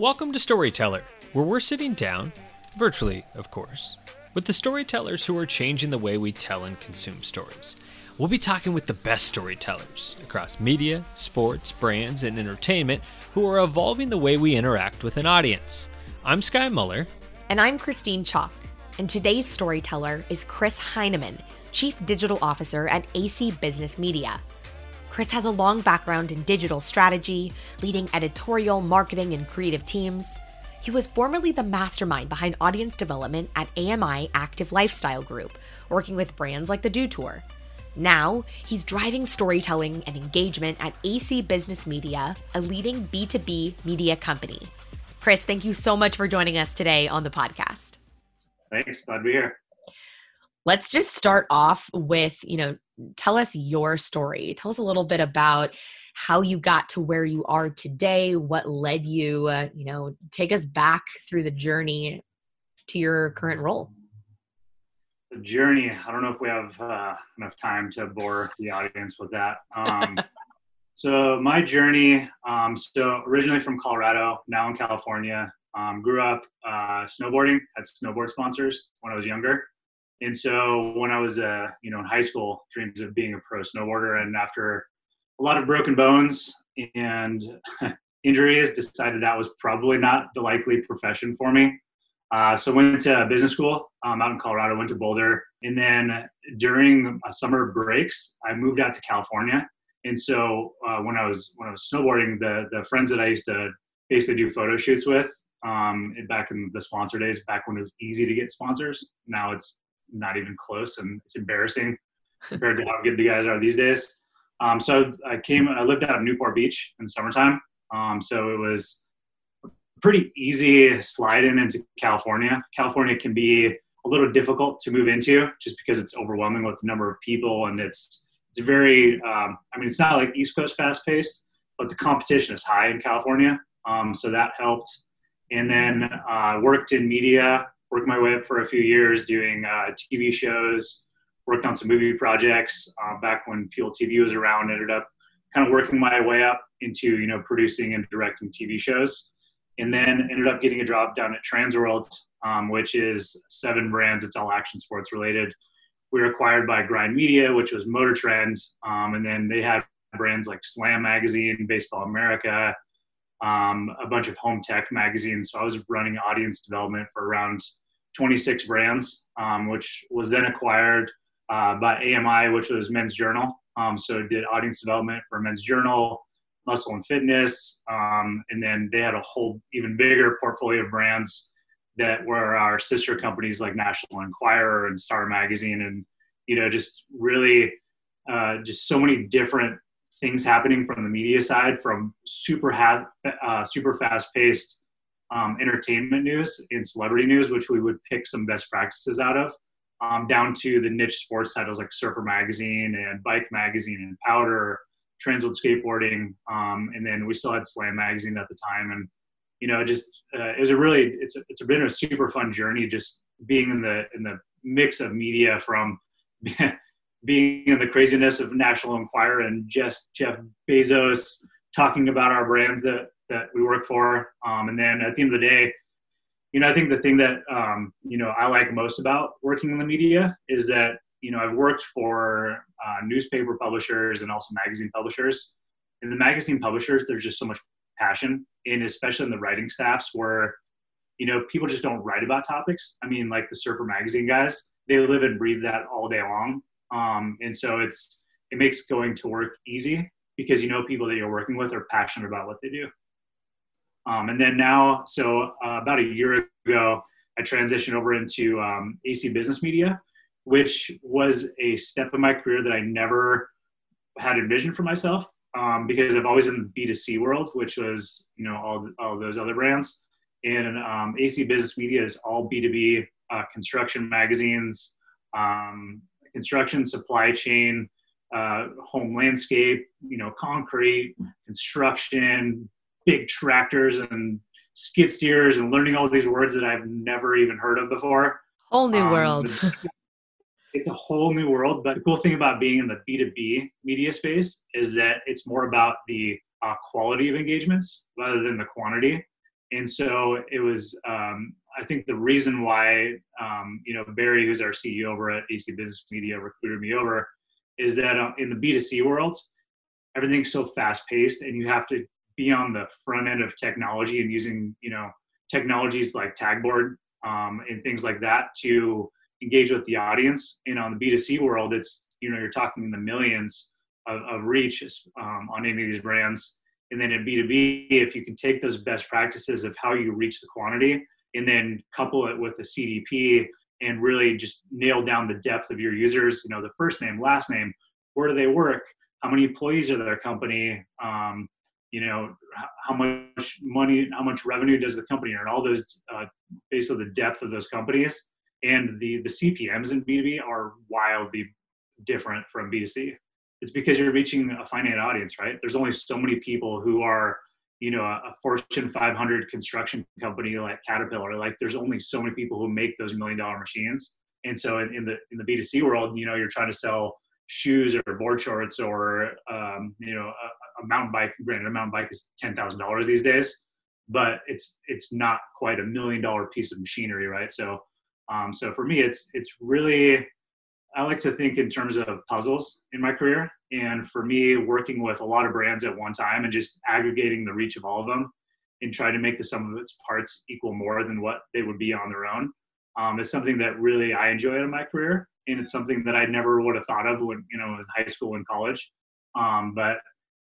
Welcome to Storyteller, where we're sitting down, virtually, of course, with the storytellers who are changing the way we tell and consume stories. We'll be talking with the best storytellers across media, sports, brands, and entertainment who are evolving the way we interact with an audience. I'm Sky Muller. And I'm Christine Chalk. And today's storyteller is Chris Heineman, Chief Digital Officer at AC Business Media. Chris has a long background in digital strategy, leading editorial, marketing, and creative teams. He was formerly the mastermind behind audience development at AMI Active Lifestyle Group, working with brands like the Dew Tour. Now, he's driving storytelling and engagement at AC Business Media, a leading B2B media company. Chris, thank you so much for joining us today on the podcast. Thanks. Glad to be here. Let's just start off with, you know, tell us your story. Tell us a little bit about how you got to where you are today, what led you, uh, you know, take us back through the journey to your current role. The journey, I don't know if we have uh, enough time to bore the audience with that. Um, so, my journey, um, so originally from Colorado, now in California, um, grew up uh, snowboarding, had snowboard sponsors when I was younger and so when I was, uh, you know, in high school, dreams of being a pro snowboarder, and after a lot of broken bones and injuries, decided that was probably not the likely profession for me. Uh, so went to business school um, out in Colorado, went to Boulder, and then during summer breaks, I moved out to California. And so uh, when I was when I was snowboarding, the the friends that I used to basically do photo shoots with um, back in the sponsor days, back when it was easy to get sponsors. Now it's not even close, and it's embarrassing compared to how good the guys are these days. Um, so I came, I lived out of Newport Beach in the summertime, um, so it was pretty easy slide in into California. California can be a little difficult to move into just because it's overwhelming with the number of people and it's it's very um, I mean it's not like East Coast fast paced, but the competition is high in California. Um, so that helped. And then uh, worked in media worked my way up for a few years doing uh, TV shows, worked on some movie projects uh, back when Fuel TV was around. Ended up kind of working my way up into you know producing and directing TV shows, and then ended up getting a job down at Transworld, um, which is seven brands. It's all action sports related. We were acquired by Grind Media, which was Motor Trend, um, and then they had brands like Slam Magazine, Baseball America, um, a bunch of home tech magazines. So I was running audience development for around 26 brands, um, which was then acquired uh, by AMI, which was Men's Journal. Um, so did audience development for Men's Journal, Muscle and Fitness, um, and then they had a whole even bigger portfolio of brands that were our sister companies like National Enquirer and Star Magazine, and you know just really uh, just so many different things happening from the media side, from super ha- uh, super fast paced um, entertainment news and celebrity news, which we would pick some best practices out of, um, down to the niche sports titles like Surfer Magazine and Bike Magazine and Powder, Transworld Skateboarding, um, and then we still had Slam Magazine at the time. And you know, just uh, it was a really it's a, it's been a super fun journey just being in the in the mix of media from being in the craziness of National Enquirer and just Jeff Bezos talking about our brands that that we work for. Um, and then at the end of the day, you know, I think the thing that um, you know I like most about working in the media is that you know I've worked for uh, newspaper publishers and also magazine publishers. In the magazine publishers, there's just so much passion, and especially in the writing staffs where you know people just don't write about topics. I mean, like the Surfer magazine guys, they live and breathe that all day long, um, and so it's it makes going to work easy because you know people that you're working with are passionate about what they do. Um, and then now, so uh, about a year ago, I transitioned over into um, AC Business Media, which was a step in my career that I never had envisioned for myself um, because I've always been in the B2C world, which was, you know, all, all those other brands. And um, AC Business Media is all B2B uh, construction magazines, um, construction supply chain, uh, home landscape, you know, concrete, construction, big tractors and skid steers and learning all these words that I've never even heard of before. Whole new um, world. it's a whole new world. But the cool thing about being in the B2B media space is that it's more about the uh, quality of engagements rather than the quantity. And so it was, um, I think the reason why, um, you know, Barry, who's our CEO over at AC Business Media, recruited me over is that uh, in the B2C world, everything's so fast paced and you have to be on the front end of technology and using, you know, technologies like Tagboard um, and things like that to engage with the audience. And on the B2C world, it's, you know, you're talking in the millions of, of reach um, on any of these brands and then in b2b if you can take those best practices of how you reach the quantity and then couple it with a cdp and really just nail down the depth of your users you know the first name last name where do they work how many employees are their company um, you know how much money how much revenue does the company earn all those uh, based on the depth of those companies and the the cpms in b2b are wildly different from b2c it's because you're reaching a finite audience, right? There's only so many people who are, you know, a Fortune 500 construction company like Caterpillar. Like, there's only so many people who make those million dollar machines. And so, in, in the in the B2C world, you know, you're trying to sell shoes or board shorts or um, you know a, mountain bike. Granted, a mountain bike is ten thousand dollars these days, but it's it's not quite a million dollar piece of machinery, right? So, um, so for me, it's it's really I like to think in terms of puzzles in my career. And for me, working with a lot of brands at one time and just aggregating the reach of all of them and trying to make the sum of its parts equal more than what they would be on their own um, is something that really I enjoy in my career. And it's something that I never would have thought of when, you know, in high school and college. Um, but,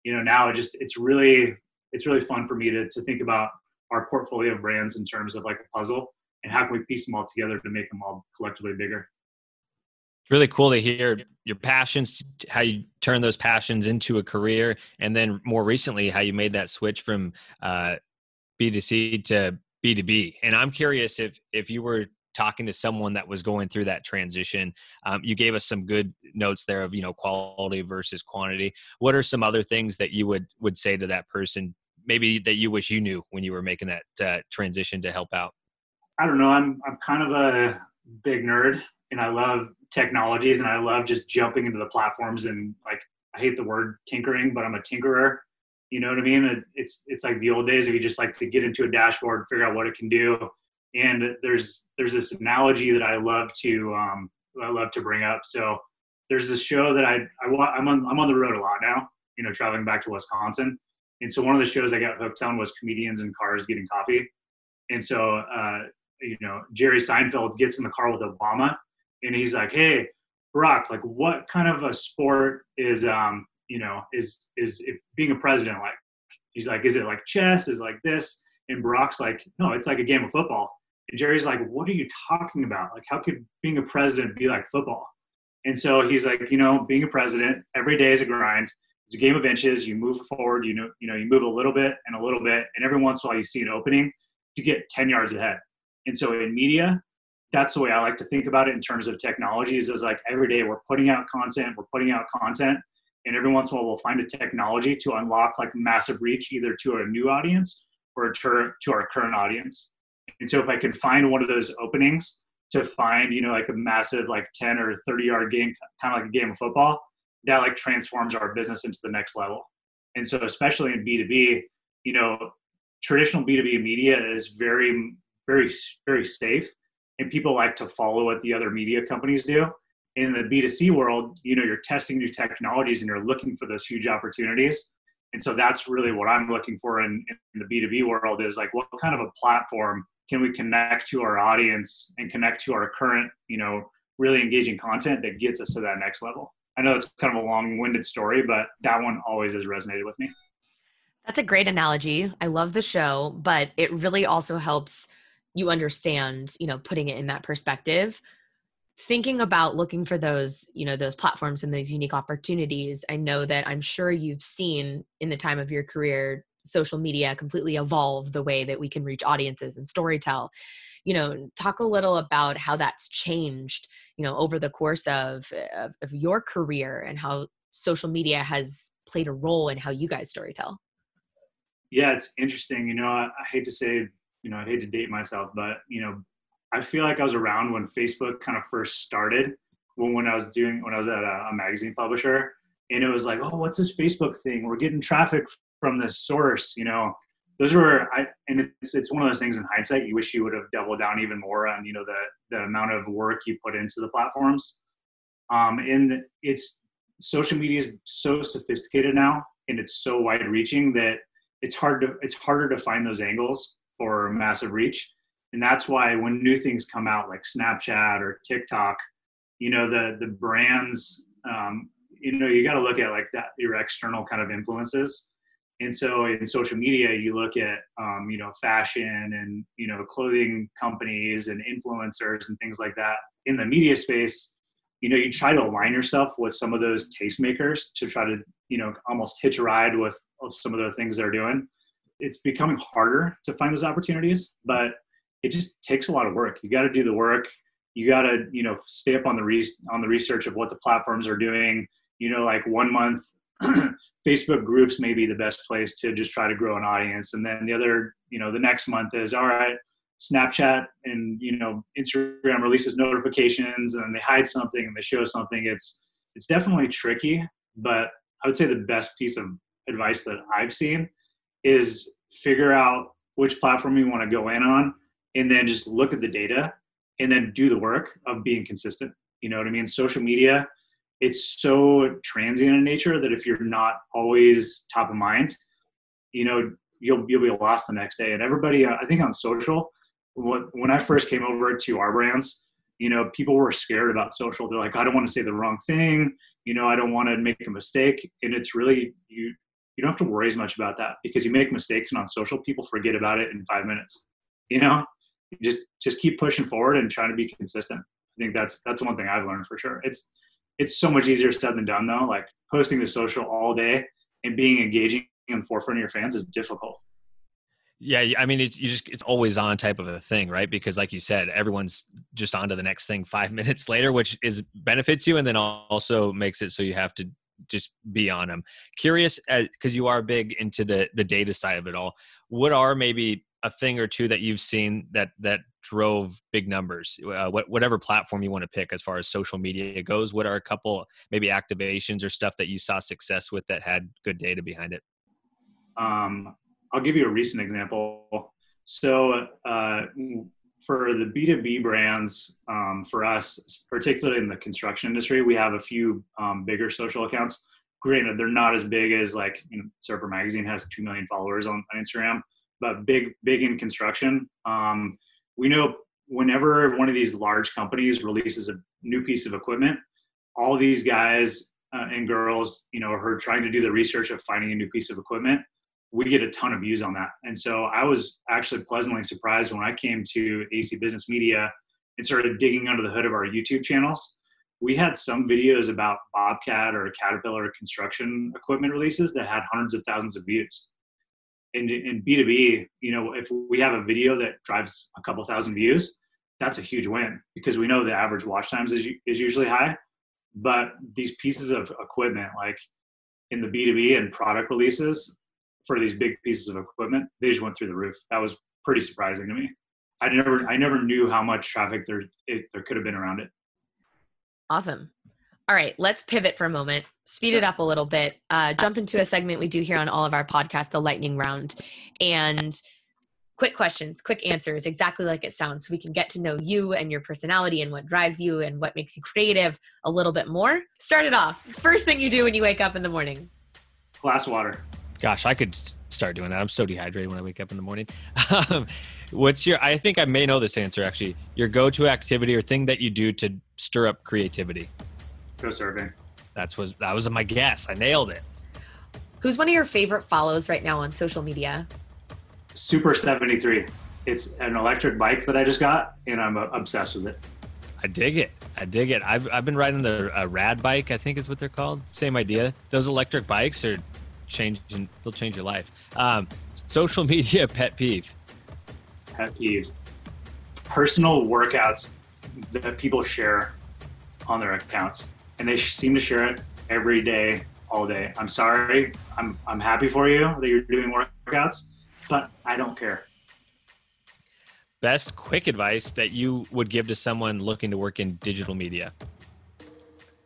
you know, now it just, it's really, it's really fun for me to, to think about our portfolio of brands in terms of like a puzzle and how can we piece them all together to make them all collectively bigger. It's really cool to hear your passions how you turn those passions into a career and then more recently how you made that switch from uh, b2c to b2b and i'm curious if if you were talking to someone that was going through that transition um, you gave us some good notes there of you know quality versus quantity what are some other things that you would would say to that person maybe that you wish you knew when you were making that uh, transition to help out i don't know i'm i'm kind of a big nerd and i love technologies and I love just jumping into the platforms and like I hate the word tinkering, but I'm a tinkerer. You know what I mean? It's it's like the old days if you just like to get into a dashboard, figure out what it can do. And there's there's this analogy that I love to um, I love to bring up. So there's this show that I, I I'm on I'm on the road a lot now. You know, traveling back to Wisconsin, and so one of the shows I got hooked on was comedians in cars getting coffee. And so uh, you know Jerry Seinfeld gets in the car with Obama and he's like, "Hey, Barack, like, what kind of a sport is um, you know, is is being a president like?" He's like, "Is it like chess? Is it like this?" And Barack's like, "No, it's like a game of football." And Jerry's like, "What are you talking about? Like, how could being a president be like football?" And so he's like, "You know, being a president every day is a grind." It's a game of inches. You move forward. You know, you know, you move a little bit and a little bit, and every once in a while you see an opening to get ten yards ahead. And so in media, that's the way I like to think about it in terms of technologies is like every day we're putting out content, we're putting out content, and every once in a while we'll find a technology to unlock like massive reach either to a new audience or to, to our current audience. And so if I can find one of those openings to find, you know, like a massive like 10 or 30 yard game, kind of like a game of football, that like transforms our business into the next level. And so especially in B2B, you know, traditional B2B media is very, very, very safe and people like to follow what the other media companies do. In the B2C world, you know, you're testing new technologies and you're looking for those huge opportunities. And so that's really what I'm looking for in, in the B2B world is like what kind of a platform can we connect to our audience and connect to our current, you know, really engaging content that gets us to that next level. I know it's kind of a long-winded story, but that one always has resonated with me. That's a great analogy. I love the show, but it really also helps you understand you know putting it in that perspective thinking about looking for those you know those platforms and those unique opportunities i know that i'm sure you've seen in the time of your career social media completely evolve the way that we can reach audiences and storytell you know talk a little about how that's changed you know over the course of of, of your career and how social media has played a role in how you guys storytell yeah it's interesting you know I, I hate to say you know, I hate to date myself, but you know, I feel like I was around when Facebook kind of first started. When when I was doing when I was at a, a magazine publisher, and it was like, oh, what's this Facebook thing? We're getting traffic from the source. You know, those were I and it's it's one of those things in hindsight you wish you would have doubled down even more on you know the the amount of work you put into the platforms. Um, and it's social media is so sophisticated now and it's so wide reaching that it's hard to it's harder to find those angles for massive reach and that's why when new things come out like snapchat or tiktok you know the the brands um, you know you got to look at like that your external kind of influences and so in social media you look at um, you know fashion and you know clothing companies and influencers and things like that. In the media space you know you try to align yourself with some of those tastemakers to try to you know almost hitch a ride with some of the things they're doing. It's becoming harder to find those opportunities but it just takes a lot of work. You got to do the work. You got to you know stay up on the re- on the research of what the platforms are doing. You know like one month facebook groups may be the best place to just try to grow an audience. And then the other you know the next month is all right snapchat and you know instagram releases notifications and they hide something and they show something. It's it's definitely tricky but i would say the best piece of advice that i've seen is figure out which platform you want to go in on and then just look at the data and then do the work of being consistent. You know what i mean? Social media it's so transient in nature that if you're not always top of mind, you know, you'll you'll be lost the next day. And everybody, uh, I think on social, when I first came over to our brands, you know, people were scared about social. They're like, I don't want to say the wrong thing. You know, I don't want to make a mistake. And it's really you. You don't have to worry as much about that because you make mistakes and on social, people forget about it in five minutes. You know, just just keep pushing forward and trying to be consistent. I think that's that's one thing I've learned for sure. It's it's so much easier said than done though. Like posting to social all day and being engaging in forefront of your fans is difficult. Yeah, I mean, it, you just it's always on type of a thing, right? Because, like you said, everyone's just on to the next thing five minutes later, which is benefits you, and then also makes it so you have to just be on them. Curious, because uh, you are big into the the data side of it all. What are maybe a thing or two that you've seen that that drove big numbers uh, what, whatever platform you want to pick as far as social media goes what are a couple maybe activations or stuff that you saw success with that had good data behind it? Um, i'll give you a recent example. So uh, for the b2b brands um, for us particularly in the construction industry we have a few um, bigger social accounts. Granted they're not as big as like you know, surfer magazine has 2 million followers on, on instagram but big big in construction. Um, we know whenever one of these large companies releases a new piece of equipment, all these guys uh, and girls, you know, are trying to do the research of finding a new piece of equipment. We get a ton of views on that, and so I was actually pleasantly surprised when I came to AC Business Media and started digging under the hood of our YouTube channels. We had some videos about Bobcat or Caterpillar construction equipment releases that had hundreds of thousands of views in, in B2B, you know, if we have a video that drives a couple thousand views, that's a huge win because we know the average watch times is, is usually high. But these pieces of equipment, like in the B2B and product releases for these big pieces of equipment, they just went through the roof. That was pretty surprising to me. I never, I never knew how much traffic there, it, there could have been around it. Awesome. All right, let's pivot for a moment, speed it up a little bit, uh, jump into a segment we do here on all of our podcasts, the lightning round. And quick questions, quick answers, exactly like it sounds, so we can get to know you and your personality and what drives you and what makes you creative a little bit more. Start it off. First thing you do when you wake up in the morning glass water. Gosh, I could start doing that. I'm so dehydrated when I wake up in the morning. Um, what's your, I think I may know this answer actually, your go to activity or thing that you do to stir up creativity? Go surfing. That's was that was my guess. I nailed it. Who's one of your favorite follows right now on social media? Super 73. It's an electric bike that I just got, and I'm uh, obsessed with it. I dig it. I dig it. I've, I've been riding the uh, rad bike. I think is what they're called. Same idea. Those electric bikes are changing. They'll change your life. Um, social media pet peeve. Pet peeve. Personal workouts that people share on their accounts and they seem to share it every day, all day. I'm sorry. I'm I'm happy for you that you're doing workouts, but I don't care. Best quick advice that you would give to someone looking to work in digital media.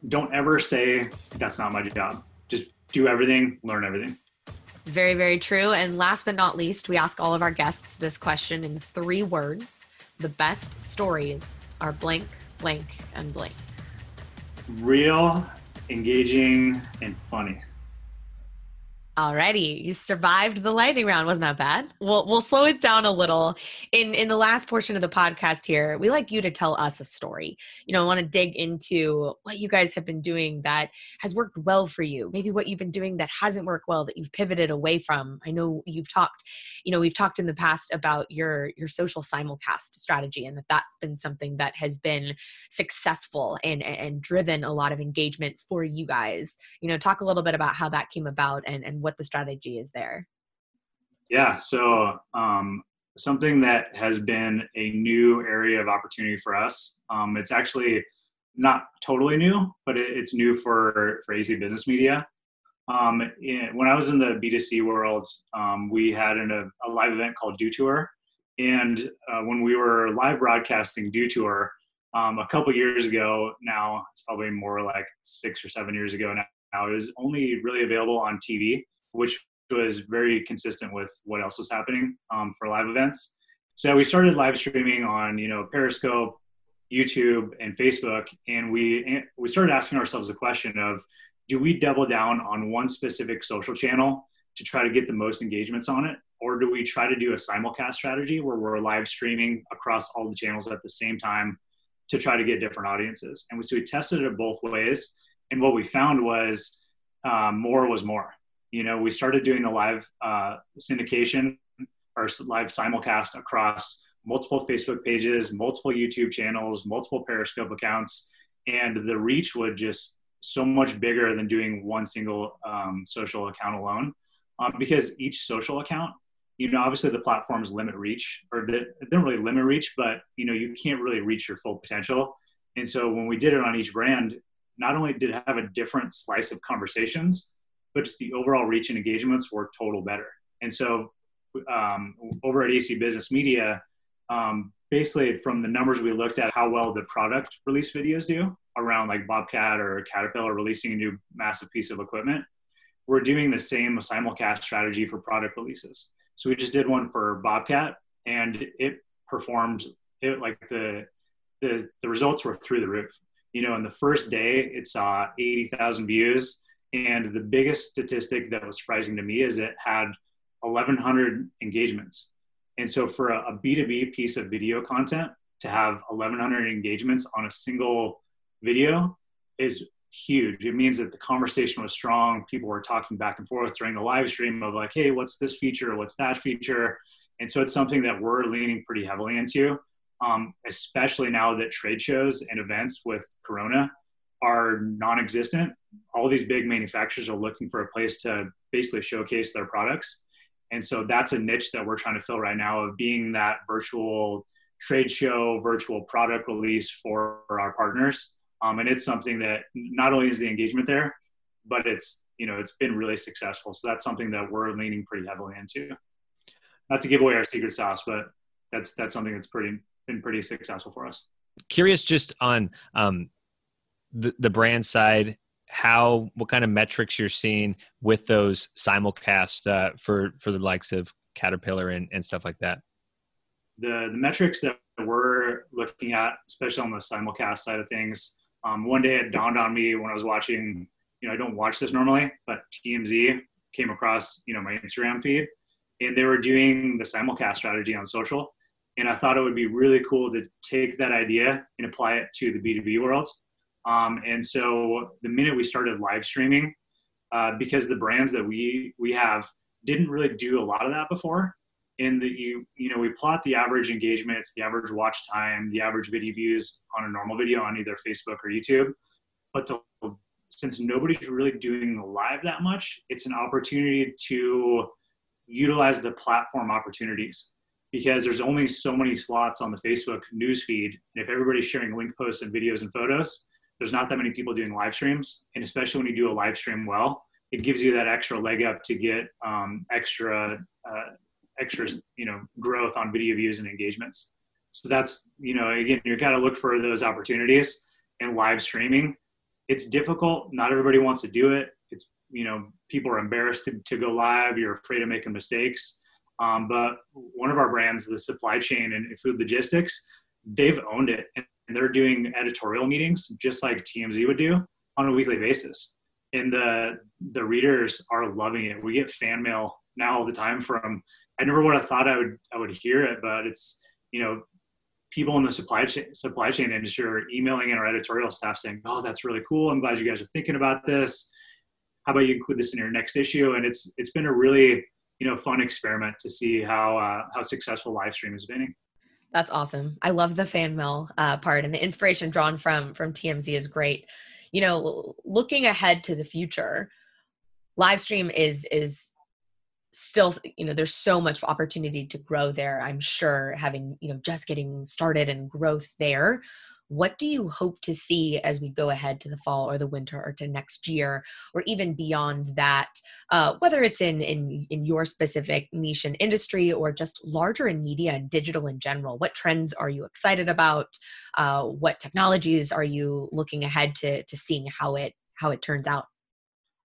Don't ever say that's not my job. Just do everything, learn everything. Very, very true. And last but not least, we ask all of our guests this question in three words. The best stories are blank, blank, and blank. Real, engaging, and funny. Alrighty, you survived the lightning round. Wasn't that bad? We'll we'll slow it down a little. In in the last portion of the podcast here, we like you to tell us a story. You know, I want to dig into what you guys have been doing that has worked well for you. Maybe what you've been doing that hasn't worked well that you've pivoted away from. I know you've talked, you know, we've talked in the past about your your social simulcast strategy and that that's been something that has been successful and and driven a lot of engagement for you guys. You know, talk a little bit about how that came about and and what the strategy is there. Yeah, so um, something that has been a new area of opportunity for us. Um, it's actually not totally new, but it, it's new for for AC Business Media. Um, in, when I was in the B2C world, um, we had an, a, a, live event called Dew Tour, and uh, when we were live broadcasting Dew Tour um, a couple years ago, now it's probably more like six or seven years ago now. Now it was only really available on TV which was very consistent with what else was happening um, for live events. So we started live streaming on you know Periscope, YouTube, and Facebook, and we we started asking ourselves the question of, do we double down on one specific social channel to try to get the most engagements on it, or do we try to do a simulcast strategy where we're live streaming across all the channels at the same time to try to get different audiences? And so we tested it both ways, and what we found was um, more was more you know, we started doing the live uh, syndication or live simulcast across multiple Facebook pages, multiple YouTube channels, multiple Periscope accounts, and the reach would just so much bigger than doing one single um, social account alone. Um, because each social account, you know, obviously the platforms limit reach, or they don't really limit reach, but you know, you can't really reach your full potential. And so when we did it on each brand, not only did it have a different slice of conversations, but just the overall reach and engagements were total better. And so um, over at AC Business Media, um, basically from the numbers we looked at, how well the product release videos do around like Bobcat or Caterpillar releasing a new massive piece of equipment, we're doing the same simulcast strategy for product releases. So we just did one for Bobcat, and it performed it like the the the results were through the roof. You know, in the first day, it saw eighty thousand views and the biggest statistic that was surprising to me is it had 1,100 engagements. And so for a a B2B piece of video content to have 1,100 engagements on a single video is huge. It means that the conversation was strong. People were talking back and forth during the live stream of like, hey, what's this feature? What's that feature? And so it's something that we're leaning pretty heavily into, um, especially now that trade shows and events with Corona are non-existent. All these big manufacturers are looking for a place to basically showcase their products. And so that's a niche that we're trying to fill right now of being that virtual trade show, virtual product release for our partners. Um, and it's something that not only is the engagement there, but it's you know it's been really successful. So that's something that we're leaning pretty heavily into. Not to give away our secret sauce, but that's that's something that's pretty been pretty successful for us. Curious, just on um, the, the brand side how what kind of metrics you're seeing with those simulcasts uh, for for the likes of caterpillar and, and stuff like that? The, the metrics that we're looking at especially on the simulcast side of things um, one day it dawned on me when i was watching you know i don't watch this normally but tmz came across you know my instagram feed and they were doing the simulcast strategy on social and i thought it would be really cool to take that idea and apply it to the b2b world um, and so the minute we started live streaming, uh, because the brands that we we have didn't really do a lot of that before. In that you you know we plot the average engagements, the average watch time, the average video views on a normal video on either Facebook or YouTube. But the, since nobody's really doing live that much, it's an opportunity to utilize the platform opportunities because there's only so many slots on the Facebook newsfeed. And if everybody's sharing link posts and videos and photos, there's not that many people doing live streams and especially when you do a live stream well it gives you that extra leg up to get um, extra uh, extra you know growth on video views and engagements. So that's you know again you got to look for those opportunities and live streaming. It's difficult. Not everybody wants to do it. It's you know people are embarrassed to, to go live. You're afraid of making mistakes. Um, but one of our brands the supply chain and food logistics they've owned it. and they're doing editorial meetings just like tmz would do on a weekly basis and the the readers are loving it we get fan mail now all the time from i never would have thought i would i would hear it but it's you know people in the supply chain supply chain industry are emailing in our editorial staff saying, "Oh, that's really cool. I'm glad you guys are thinking about this. How about you include this in your next issue?" And it's it's been a really you know fun experiment to see how uh, how successful live stream has been. That's awesome. I love the fan mail uh, part, and the inspiration drawn from from TMZ is great. You know, looking ahead to the future, live stream is is still you know there's so much opportunity to grow there i'm sure having you know just getting started and growth there what do you hope to see as we go ahead to the fall or the winter or to next year or even beyond that uh, whether it's in, in in your specific niche and industry or just larger in media and digital in general? What trends are you excited about? Uh, what technologies are you looking ahead to to seeing how it how it turns out?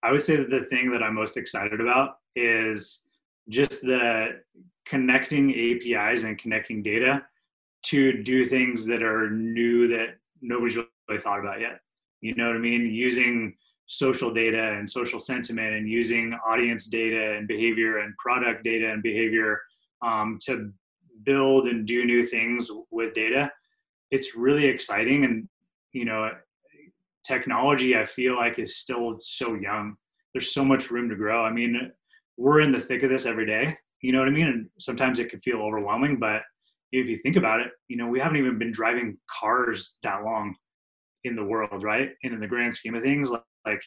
I would say that the thing that i'm most excited about is just the connecting APIs and connecting data to do things that are new that nobody's really thought about yet. You know what I mean? Using social data and social sentiment and using audience data and behavior and product data and behavior um, to build and do new things with data. It's really exciting. And, you know, technology, I feel like, is still so young. There's so much room to grow. I mean, we're in the thick of this every day. You know what I mean? And sometimes it can feel overwhelming, but if you think about it, you know, we haven't even been driving cars that long in the world, right? And in the grand scheme of things, like, like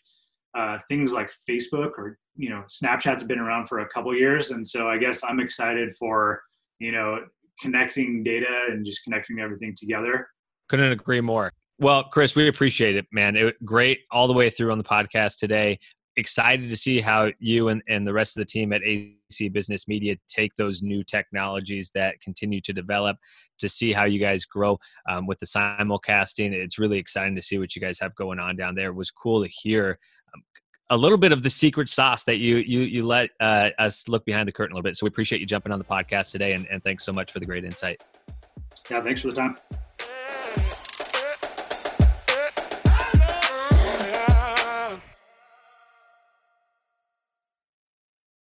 uh, things like Facebook or you know, Snapchat's been around for a couple years, and so I guess I'm excited for you know connecting data and just connecting everything together. Couldn't agree more. Well, Chris, we appreciate it, man. It great all the way through on the podcast today excited to see how you and, and the rest of the team at AC Business Media take those new technologies that continue to develop to see how you guys grow um, with the simulcasting. It's really exciting to see what you guys have going on down there. It was cool to hear um, a little bit of the secret sauce that you you you let uh, us look behind the curtain a little bit. So we appreciate you jumping on the podcast today, and, and thanks so much for the great insight. Yeah, thanks for the time.